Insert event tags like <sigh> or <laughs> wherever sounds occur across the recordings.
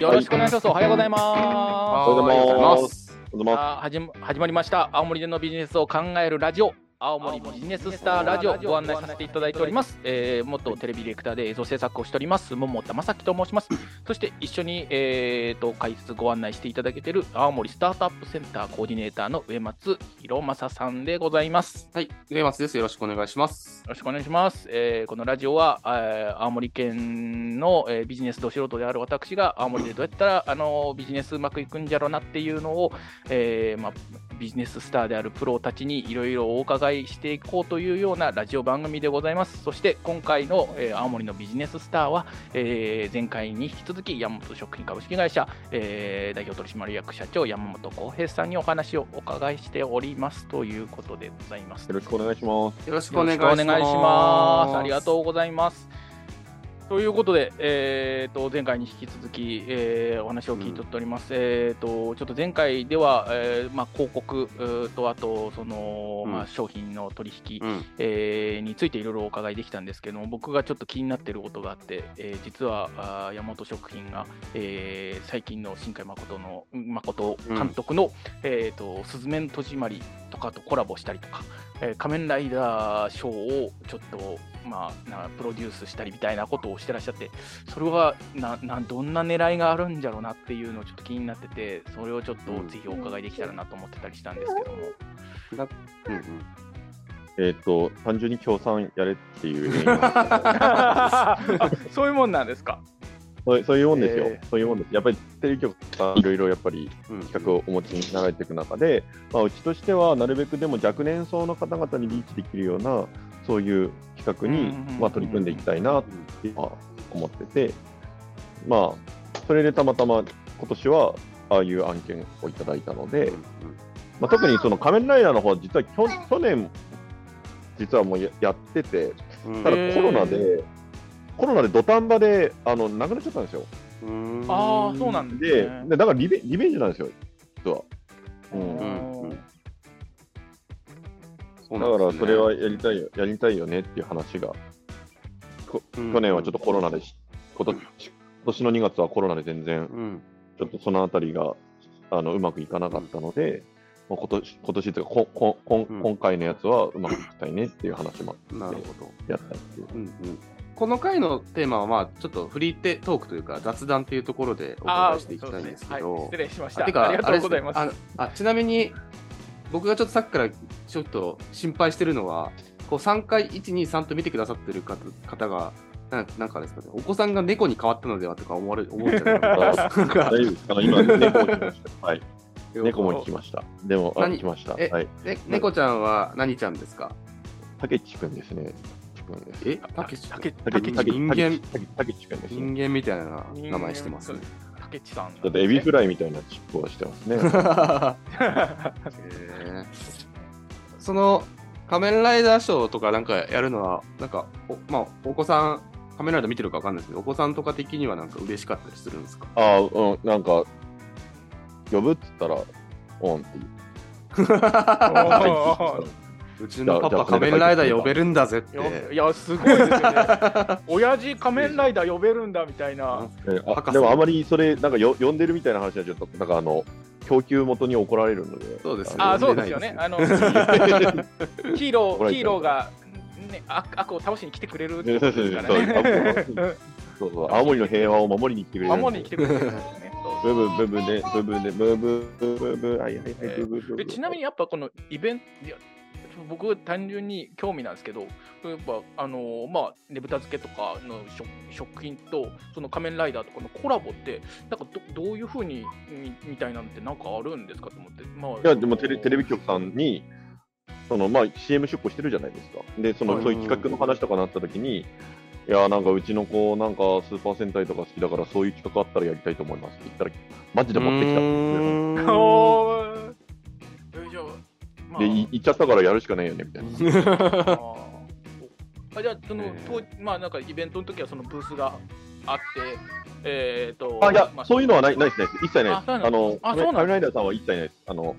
よろしくお願いします。おはようございます。おはようございます。おはようございます。さあ始ま始まりました。青森でのビジネスを考えるラジオ。青森ビジネススターラジオご案内させていただいております。えー、元テレビディレクターで映像制作をしております桃田正樹と申します。<clears throat> そして一緒に、えー、と解説ご案内していただけている青森スタートアップセンターコーディネーターの上松弘正さんでございます。はい、上松です。よろしくお願いします。よろしくお願いします。えーこのラジオは、えー青森県の、えービジネスど素人である私が青森でどうやったらあのビジネスうまくいくんじゃろうなっていうのを、えーまあ、ビジネススターであるプロたちにいろいろお伺いしていこうというようなラジオ番組でございます。そして今回の、えー青森のビジネススターは、えー前回に引き続き山本食品株式会社、えー代表取締役社長山本浩平さんにお話をお伺いしておりますということでございます。よろしくお願いします。よろしくよろしお願いします。くお願いします。ありがとうございます。ということで、えー、と前回に引き続き、えーお話を聞いております、えー、とちょっと前回では、えーまあ、広告とあとその、うん。まあ、商品の取引、うん。えーについていろいろお伺いできたんですけども僕がちょっと気になっていることがあって、えー実はあー山本食品が、えー最近の新海誠の誠監督の「えー、とすずめの戸締まり」とかとコラボしたりとか、えー仮面ライダーショーをちょっと、まあ、なプロデュースしたりみたいなことをしてらっしゃってそれはななどんな狙いがあるんじゃろうなっていうのをちょっと気になっててそれをちょっとぜひお伺いできたらなと思ってたりしたんですけども。なうんうん。えっ、と、単純に協賛やれっていう <laughs> <laughs> そういうもんなんですか？そうそういうもんですよ、えそういうもんです。やっぱりテレビ局さんいろいろやっぱりうん企画をお持ちになられていく中で、まあ、うちとしてはなるべくでも若年層の方々にリーチできるような、そういう企画に、うんまあ、取り組んでいきたいなって思ってて、まあ、それでたまたま今年はああいう案件をいただいたので、まあ、特にその仮面ライダーの方は実は去去年、実はもうややってて、うん。ただコロナで、コロナで土壇場であのなくなっちゃったんですよ。うんああ、そうなんで、ね。でだからリベリベンジなんですよ、実は。うんうんだからそれはやりたいよ、やりたいよねっていう話が、こうん去年はちょっとコロナでし、今年今年の2月はコロナで全然、うん。ちょっとそのあたりがあのうまくいかなかったので、もう今年今年というかこここうん今回のやつはうまくいきたいねっていう話もなるほど。やったっていう。うんうん。この回のテーマは、まあ、ちょっとフリーテトークというか、雑談というところでお伺いしていきたいんですけはい、ど失。礼しました。あてかありがとうございます。あねああちなみに、僕がちょっとさっきからちょっと心配してるのは、こう3回1、2、3と見てくださってる方方が、なんなんかですかね、お子さんが猫に変わったのではとか思われ思っちゃう <laughs> 大丈夫ですか？今、<laughs> 猫も来ました。はい。猫も来ました。でも、あ何来ました。えはい。ね猫ちゃんは何ちゃんですか？たけちくんですね。たけちくんです。えたけしたけたけちたけ人間たけたけちくんですね。人間みたいな名前してますね。竹内さん、ちょっとエビフライみたいなチップをしてますね。<laughs> へーその仮面ライダーショーとかなんかやるのは、なんかお、まあ、お子さん、仮面ライダー見てるかわかんないですけど、お子さんとか的にはなんか嬉しかったりするんですか？ああ、うん、なんか、呼ぶっつったら、オンっていう。<laughs> うちのパパ仮面ライダー呼べるんだぜって。よいや、すごいですよね。<laughs> 親父仮面ライダー呼べるんだみたいな。えあ博士でもあまりそれ、なんかよ呼んでるみたいな話はちょっと、なんかあの、供給元に怒られるので。そうですねあ、のそうですよね。あの、<laughs> ヒーロー、ヒーローが、ね、悪悪を倒しに来てくれるってことですからね。そうそう、青森の平和を守りに来てくれるんで。守りに来てくれるんですね。そうブーブーブーブーで、ブーブーで、ブーブーブーブーブー、はいはいはい、ブーブーブーブー。でちなみにやっぱこのイベント、僕単純に興味なんですけど、やっぱあのまあねぶた漬けとかの食食品とその仮面ライダーとかのコラボってなんかどどういうふうにみみたいなのってなんかあるんですかと思って、まあ、いや、でもテレテレビ局さんに、そのまあ、CM 出稿してるじゃないですか。で、そのはいそういう企画の話とかなった時に、いや、なんかうちの子、なんかスーパー戦隊とか好きだから、そういう企画あったらやりたいと思いますって言ったら、マジで持ってきたんですよ。<laughs> まあ、で、い言っちゃったからやるしかないよね、みたいな。あーあじゃあその、えー当まあなんかイベントの時はそのブースがあって、えっ、と、あ、いやま、そういうのはないないですね。一切ないです。あそうなんあの、あそうなんライダーさんは一切ないです。あの、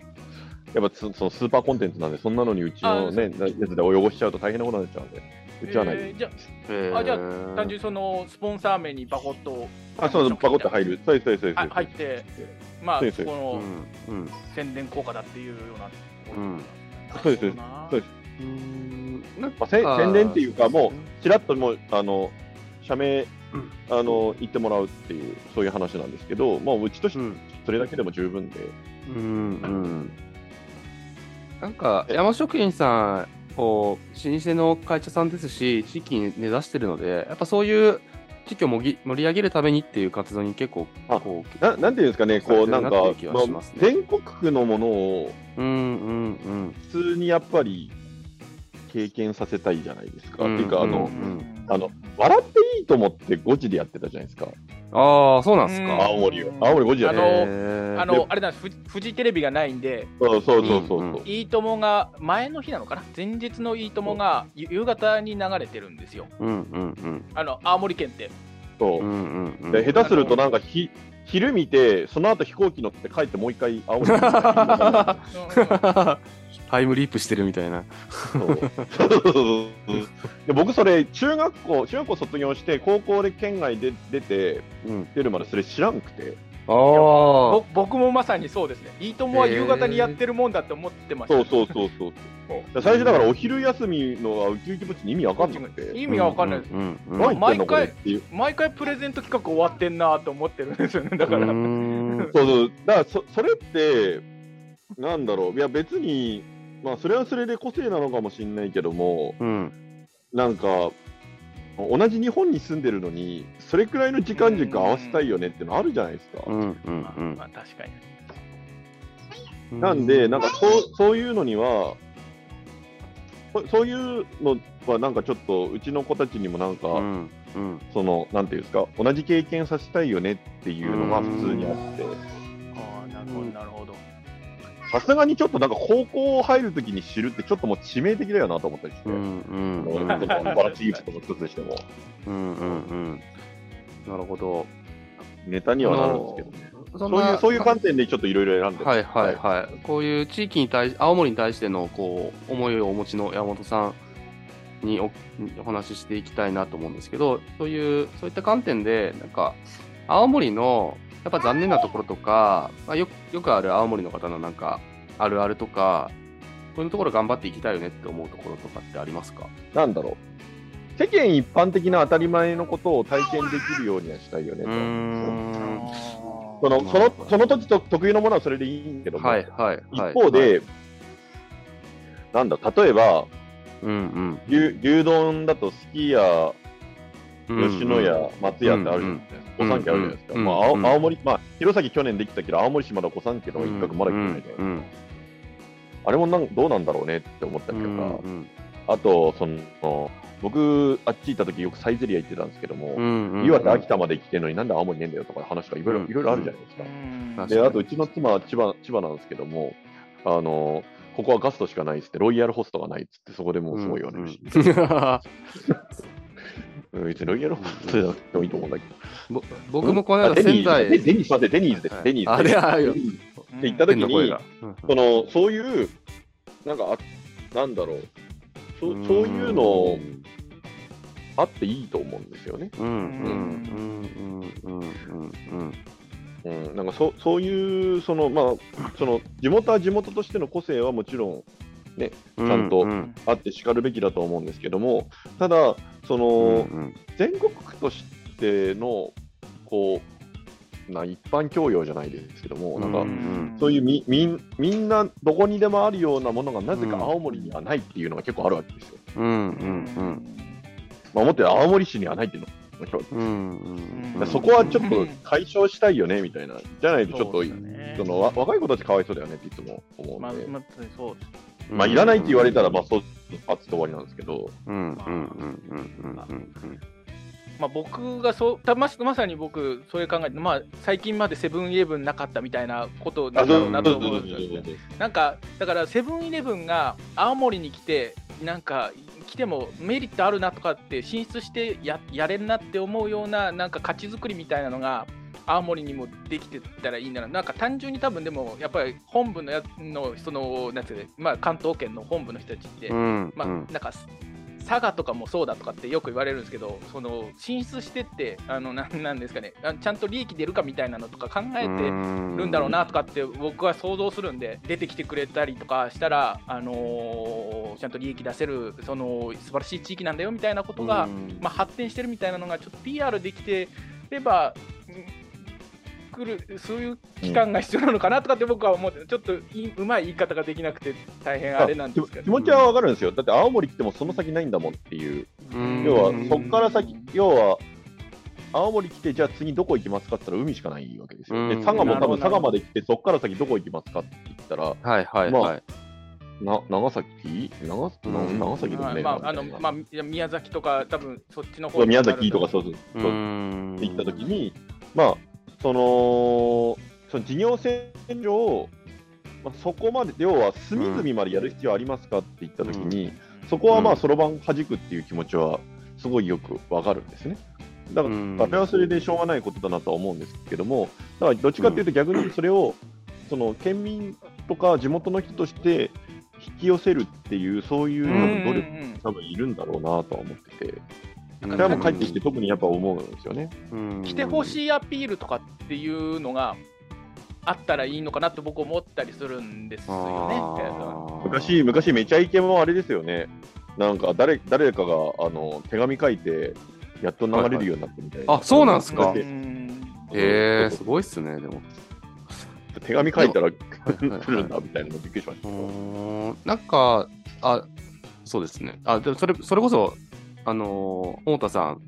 やっぱつそのスーパーコンテンツなんで、そんなのにうちのね、やつで汚しちゃうと大変なことになっちゃうんで。うちはない。えーじゃへあじゃあー単純にそのスポンサー名にバコッとあ、そう、パコッと入る。そうです、そうです、そうです。あ入って、まあ、このうんうん宣伝効果だっていうような。うん。そうです。なそうです。うーん。なんまあ、せ宣伝っていうか、もう、ちらっともう、あの、社名、うん。あの、言ってもらうっていう、そういう話なんですけど、もう、うちとしてうん。それだけでも十分で。うん。うん。なんか山食品さんこう老舗の会社さんですし地域に根ざしてるのでやっぱそういう地域をもぎ盛り上げるためにっていう活動に結構あこななんていうんですかね、こう、なんか、されてるなっていう気まあ全国区のものをううんうん普通にやっぱり経験させたいじゃないですか。うんっていうか、あの、うんあの、笑っていいと思って5時でやってたじゃないですか。ああそうなんですうん。か青森を。青森5時やあね。のあの、あれなんですフジ、フジテレビがないんで、そうそうそうそう。いいともが、前の日なのかな、前日のいいともがゆ夕方に流れてるんですよ、うんうんうん。あの青森県って。そう。うんうんうん。で下手するとなんかひ昼見て、その後飛行機乗って帰ってもう一回青森 <laughs> タイムリープしてるみたいな。で僕それ中学校中学校卒業して高校で県外で出てうん。出るまでそれ知らんくて。あぼ僕もまさにそうですね、いいともは夕方にやってるもんだって思ってました。そうそうそうそうそう。最初だからお昼休みのウキウキぼっちに意味わかんなくて。意味がわかんないです。うんうん何言ってんのこれっていう。毎回プレゼント企画終わってんなと思ってるんですよね、だから。そうそう。だからそそれってなんだろう。いや別にまあそれはそれで個性なのかもしれないけどもうんなんか同じ日本に住んでるのにそれくらいの時間軸合わせたいよねってのあるじゃないですか。うんうんまあ、まあ確かに。うんなんで、なんかそうそういうのには、そそういうのはなんかちょっとうちの子たちにもなんか、うんうんその、なんていうんですか、同じ経験させたいよねっていうのが普通にあって、ああ、なるほど、なるほど。さすがにちょっとなんか高校入るときに知るってちょっともう致命的だよなと思ったりして、うんうん。バラチギプトの一つとしても、うんうんうんなるほど。ネタにはなるんですけどね。そそういう、そういう観点でちょっといろいろ選んではいはいはい、こういう地域に対し青森に対してのこう思いをお持ちの山本さんにおお話ししていきたいなと思うんですけどそういうそういった観点でなんか青森のやっぱ残念なところとか、まあ、よよくある青森の方のなんかあるあるとかこういうところ頑張っていきたいよねって思うところとかってありますか？なんだろう。世間一般的な当たり前のことを体験できるようにはしたいよねと。そのそのその時と特有のものはそれでいいんけども、はいはい一はい。方で、なんだ、例えば、うん牛牛丼だとすき家、うん吉野家、松屋ってあるじゃないですか。うん御三家あるじゃないですか。うんまあ、青森、まあ、弘前去年できたけど、青森市まだ御三家の一角まだ来てないじゃないですか。うんあれもなんどうなんだろうねって思ったりとか、うんあと、その、僕、あっち行った時よくサイゼリア行ってたんですけども、うん岩手、秋田まで来てるのになんで青森ねえんだよとか話がいろいろうんいろいろあるじゃないですか。うん確で、あと、うちの妻は千葉千葉なんですけども、あの、ここはガストしかないっつって、ロイヤルホストがないっつって、そこでもうすごい言われるし、うん <laughs> 別にロイヤルホストじゃなくてもいいと思うんだけど。ぼ僕もこの間あデニーズ仙台。デデニーズ、待って、デニーズです、はい。デニーズ。あれあよデニーズ。って言った時にその、そういう、なんか、あなんだろう、そそういうのあっていいと思うんですよね。うんうん。うんうんうんうん。うん、なんかそそういう、その、まあ、その、地元は地元としての個性はもちろんうんちゃんとうんあってしかるべきだと思うんですけども、ただ、その、うん全国区としての、こう、な一般教養じゃないですけども、なんか、うんそういうみみんみんなどこにでもあるようなものがなぜかうん青森にはないっていうのが結構あるわけですよ。うんうんまあ、思ってる青森市にはないっていうのうんそこはちょっと解消したいよねみたいな。じゃないとちょっと、ねそのわ若い子たちかわいそうだよねっていつも思うんで。まあ、まあ、そうです。まあ、いらないって言われたら、まあ、そう、パッと終わりなんですけど、うんうんうんうんうんうんまあ、僕がそうたままさに僕、それ考えて、まあ、最近までセブンイレブンなかったみたいなことなんだろうなと思うんですよ。なんか、だからセブンイレブンが青森に来て、なんか、来てもメリットあるなとかって進出してややれんなって思うような、なんか価値づくりみたいなのが、青森にもできてたらいいんだな、なんか単純に多分でも、やっぱり本部のやのそのなんつうかまあ、関東圏の本部の人たちって、うんまあ、うんなんか佐賀とかもそうだとかってよく言われるんですけど、その進出してって、あのなんなんですかねあ、ちゃんと利益出るかみたいなのとか考えてるんだろうなとかって僕は想像するんで、出てきてくれたりとかしたら、あのーちゃんと利益出せる、その素晴らしい地域なんだよみたいなことが、うん。まあ、発展してるみたいなのが、ちょっと PR できてれば、うん来るそういう期間が必要なのかなとかって僕は思って、ちょっとうまい言い方ができなくて、大変あれなんですけど。気持ちはわかるんですよ。だって青森来てもその先ないんだもんっていう。要は、そこから先、要は、青森来て、じゃあ次どこ行きますかって言ったら海しかないわけですよ。うんで、佐賀も多分佐賀まで来て、そこから先どこ行きますかって言ったら、はいはいまあはい。な長崎？長うん長崎でもね、まあまああのまあ、宮崎とか、多分そっちの方宮崎とかそそうそううそう行った時に、まあ、その、その事業線上、まあ、そこまで、要は隅々までやる必要ありますかって言った時に、そこはまあ、うん。そろばん弾くっていう気持ちは、すごいよくわかるんですね。だから、うん。あれはそれでしょうがないことだなとは思うんですけども、だからどっちかっていうと逆にそれを、その県民とか地元の人として引き寄せるっていう、そういううん努力うん。多分いるんだろうなとは思ってて、うんそれはもう帰ってきて特にやっぱ思うんですよね。うん来てほしいアピールとかっていうのがあったらいいのかなって僕思ったりするんですよね。昔、昔めちゃイケもあれですよね。なんか誰誰かがあの手紙書いて、やっと流れるようになったみたいな。あそうなんすかだってうんへえすごいっすね、でも。手紙書いたらはいはい来るんだみたいなのびっくりしました。なんか、あ、そうですね。あ、でもそれ、それこそ、あのー、太田さん、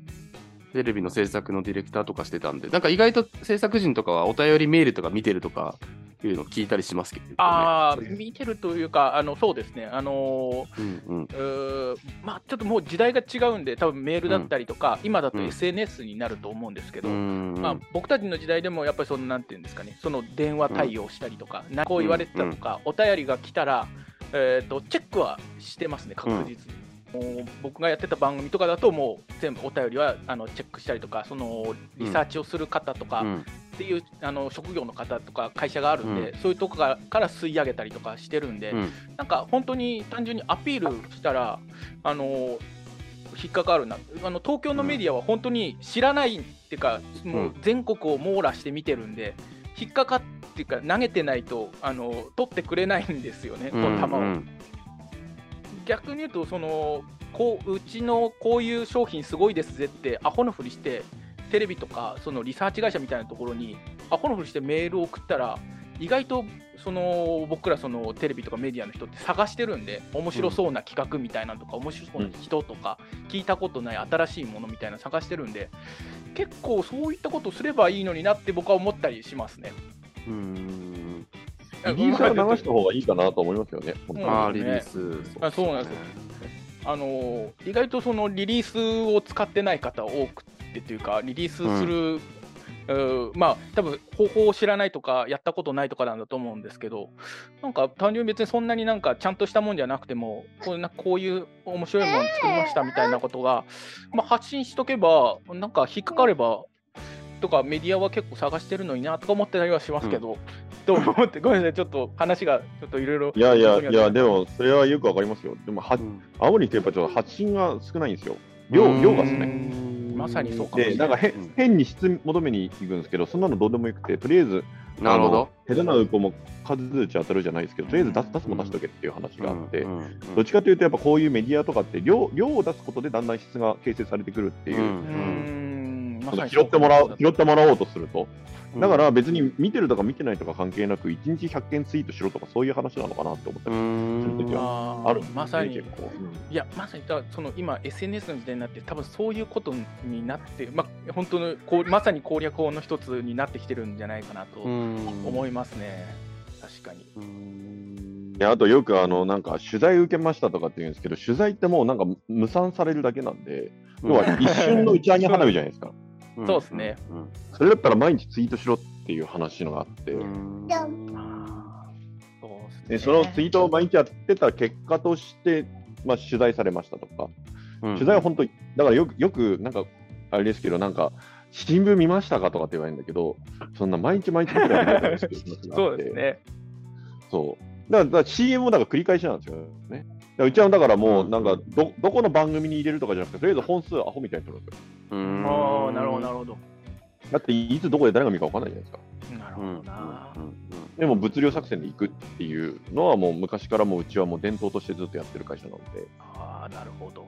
テレビの制作のディレクターとかしてたんで、なんか意外と制作陣とかはお便りメールとか見てるとかいうの聞いたりしますけど、ね。ああ、見てるというか、あのそうですね、あのうんうん。うーまあ、ちょっともう時代が違うんで、多分メールだったりとか、今だとうん SNS になると思うんですけど、うんまあ、僕たちの時代でもやっぱりそのなんていうんですかね、その電話対応したりとか、なこう言われてたとか、お便りが来たら、えー、とチェックはしてますね、確実に。僕がやってた番組とかだと、もう全部お便りはあのチェックしたりとか、そのリサーチをする方とかうん。っていう、あの職業の方とか会社があるんで、うそういうとこからから吸い上げたりとかしてるんで、うん。なんか本当に単純にアピールしたら、あの引っかかるな。あの東京のメディアは本当に知らないっていうか、もう全国を網羅して見てるんで、引っかかっていうか、投げてないとあの取ってくれないんですよね、この球を。逆に言うとそのこう、うちのこういう商品すごいですぜって、アホのふりして、テレビとかそのリサーチ会社みたいなところに、アホのふりしてメールを送ったら、意外とその僕らそのテレビとかメディアの人って探してるんで、面白そうな企画みたいなのとか、面白そうな人とか、聞いたことない新しいものみたいな探してるんで、結構そういったことすればいいのになって僕は思ったりしますね。うんリリースは流した方がいいかなと思いますよね。本当に。あリリース。あそうなんですよ。あの意外とそのリリースを使ってない方多くてというか、リリースする、うーまあ多分方法を知らないとか、やったことないとかなんだと思うんですけど、なんか単純に別にそんなになんかちゃんとしたもんじゃなくても、こうなこういう面白いもの作りましたみたいなことが、まあ、発信しとけば、なんか引っかかれば、とかメディアは結構探してるのになとか思ってたりはしますけど、と思って、ごめんなさい、ちょっと話がちょっといろいろ。いやいやいや、でもそれはよくわかりますよ。でもはうん青森ってやっぱちょっと発信が少ないんですよ。量量が少ない。うんまさにそうかもしれで、なんかへうん変に質求めに行くんですけど、そんなのどうでもよくて、とりあえず、なるほど。下手なウコも数打ち当たるじゃないですけど、とりあえず出す出すも出しとけっていう話があって、どっちかというと、やっぱこういうメディアとかって量、量を出すことでだんだん質が形成されてくるっていう、うんうーんま拾ってもらそう拾ってもらおうとすると。うんだから別に見てるとか見てないとか関係なく、1日100件ツイートしろとか、そういう話なのかなって思ったうりんするときはある。んでまさに。結構。いや、まさにだその今、SNS の時代になって、多分そういうことになって、まあ、本当のこうまさに攻略法の一つになってきてるんじゃないかなと思いますね、確かに。うん。であとよくあのなんか取材受けましたとかって言うんですけど、取材ってもうなんか無産されるだけなんで、要は一瞬の打ち上げ花火じゃないですか。そうですね。それだったら毎日ツイートしろっていう話のがあって、でそのツイートを毎日やってた結果として、まあ、取材されましたとか、うん。取材は本当に、だからよく、よくなんか、あれですけど、なんか、新聞見ましたかとかって言われるんだけど、そんな毎日毎日そうですね。そう。だからだから CM もだから繰り返しなんですよね。うちはだからもう、なんかど、どこの番組に入れるとかじゃなくて、とりあえず本数アホみたいに取るんですよ。うーんああ、なるほど、なるほど。だって、いつどこで誰が見るか分かんないじゃないですか。なるほどな。うんでも物量作戦で行くっていうのは、もう昔からもううちはもう伝統としてずっとやってる会社なので、ああ、なるほど。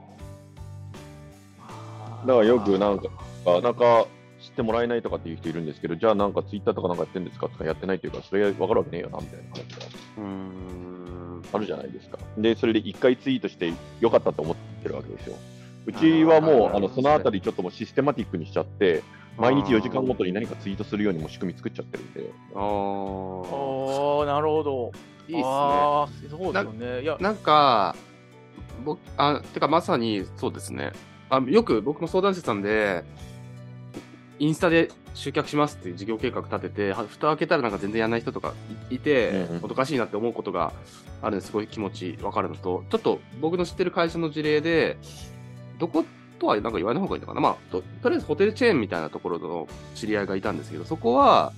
だからよくなんか、なかなか知ってもらえないとかっていう人いるんですけど、じゃあなんかツイッターとかなんかやってるんですかとかやってないというか、それ分かるわけねえよなみたいな話がうーんあるじゃないですか。で、それで一回ツイートしてよかったと思ってるわけですよ。うちはもう、あのそのあたりちょっともうシステマティックにしちゃって、毎日4時間ごとに何かツイートするようにも仕組み作っちゃってるんで、あーああ、なるほど。いいっすね。ああ、そうですよね。いや、なんか、僕、あ、てかまさにそうですね。あよく僕も相談してたんで、インスタで集客しますっていう事業計画立てて、は蓋開けたらなんか全然やらない人とかいいて、うんうんおかしいなって思うことがあるんですごい気持ちわかるのと、ちょっと僕の知ってる会社の事例で、どことはなんか言わない方がいいのかな。まあ、ととりあえずホテルチェーンみたいなところの知り合いがいたんですけど、そこは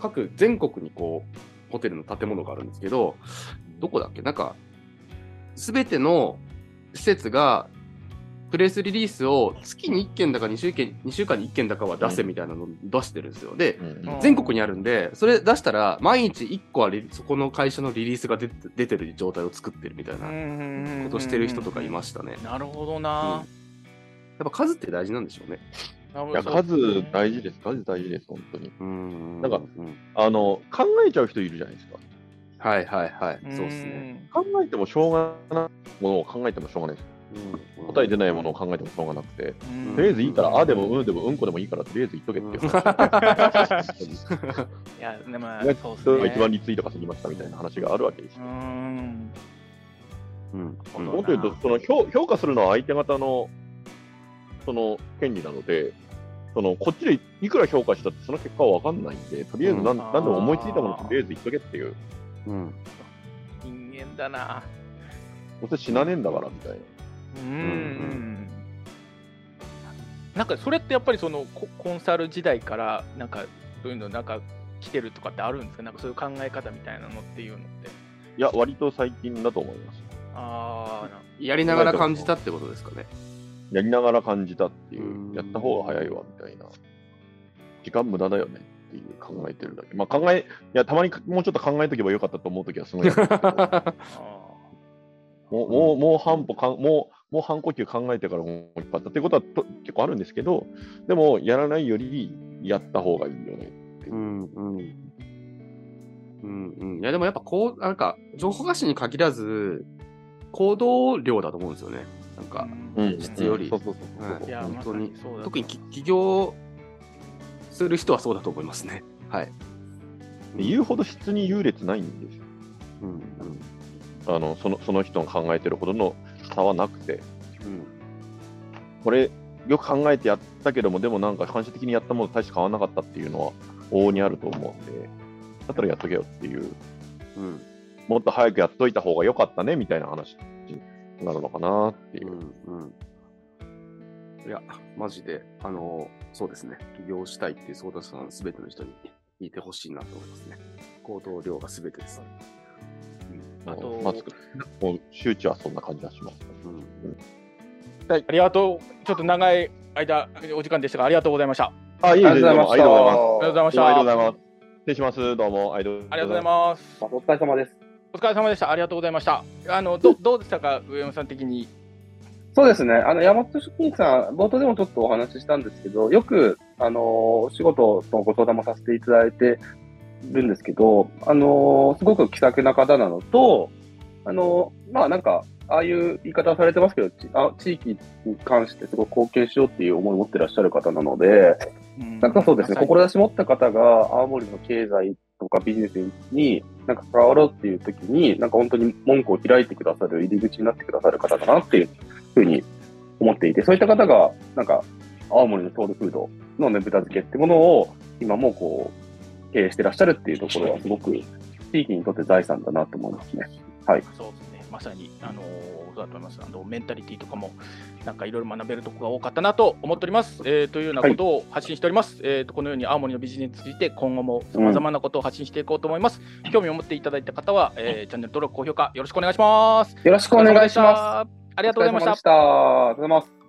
各全国にこう、ホテルの建物があるんですけど、どこだっけ？なんか、すべての施設が、プレスリリースを月に1件だか2週間 ,2 週間に1件だかは出せみたいなのを出してるんですよ。で、全国にあるんで、それ出したら、毎日1個はリそこの会社のリリースが出て出てる状態を作ってるみたいなこことしてる人とかいましたね。なるほどうんな。やっぱ数って大事なんでしょうね。いや数大事です、数大事です、本当に。うんなんかうんあの考えちゃう人いるじゃないですか。はいはいはい。そうですね。考えてもしょうがないものを考えてもしょうがないです。答え出ないものを考えてもしょうがなくて、うんとりあえずいいから、あでもうんでもうんこでもいいから、とりあえず言っとけっていう話。<laughs> いや、でも、そうとですね。一番リツイート稼ぎましたみたいな話があるわけですよ。うーん。もっと言うと、その評評価するのは相手方のその権利なので、そのこっちでいくら評価したってその結果は分かんないんで、とりあえずなん、うんなんでも思いついたものとりあえず言っとけっていう、うん人間だな。どうせ死なねえんだからみたいな。うーん。なんかそれってやっぱりそのココンサル時代からなんかそういうのなんか来てるとかってあるんですか？なんかそういう考え方みたいなのっていうのって。いや、割と最近だと思います。ああ、なやりながら感じたってことですかね。やりながら感じたっていうう、んやった方が早いわみたいな。時間無駄だよねっていう考えてるだけ。まあ考え、いや、たまにもうちょっと考えとけばよかったと思うときはすごい <laughs> もう、もう、もう半歩かん、もう、もう半呼吸考えてからもう一発っていうことはと結構あるんですけど、でも、やらないよりやった方がいいよね。うんうん。うんうん。いや、でもやっぱこう、なんか、情報発信に限らず、行動量だと思うんですよね。なんか、うん質よりそうそうそうそういや、まさ本当ににそうだと特にき起業する人はそうだと思いますね。はい。言うほど質に優劣ないんですよ。うんうんあのそのその人の考えてるほどの差はなくて、うんこれ、よく考えてやったけども、でもなんか反射的にやったものと大して変わらなかったっていうのは往々にあると思うんで、だったらやっとけよっていう、うんもっと早くやっといた方が良かったねみたいな話になるのかなっていうう。んうんいや、マジで、あの、そうですね。起業したいっていう相談者さん、すべての人に聞いてほしいなと思いますね。行動量がすべてです。あとまあ、つくもう周知はそんな感じはします。うんありがとう。ちょっと長い間、お時間でしたが、ありがとうございました。あ、いいですありがとうございました。ありがとうございます。ありがとうございました。どうもありがとうございます。失礼します。どうもありがとうありがとうございます。お疲れ様です。お疲れ様でした。ありがとうございました。あの、どどうでしたか、上山さん的に？そうですね。あの、山本職員さん、冒頭でもちょっとお話ししたんですけど、よく、あの、お仕事のご相談もさせていただいてるんですけど、あの、すごく気さくな方なのと、あの、まあなんか、ああいう言い方をされてますけど、ちあ地域に関してすごく貢献しようっていう思いを持ってらっしゃる方なので、なんかそうですね、志持った方が青森の経済とかビジネスになんか関わろうっていう時に、なんか本当に門戸を開いてくださる入り口になってくださる方だなっていうふうに思っていて、そういった方が、なんか青森のソウルフードのねぶた漬けってものを今もこう経営してらっしゃるっていうところはすごく地域にとって財産だなと思いますね。そうですね。まさに、あのそうだと思います。あのメンタリティとかも、なんかいろいろ学べるところが多かったなと思っております。えーというようなことを発信しております。えーとこのように青森のビジネスについて今後もさまざまなことを発信していこうと思います。興味を持っていただいた方は、えーチャンネル登録、高評価よろしくお願いします。よろしくお願いします。ありがとうございま。した。ありがとうございます。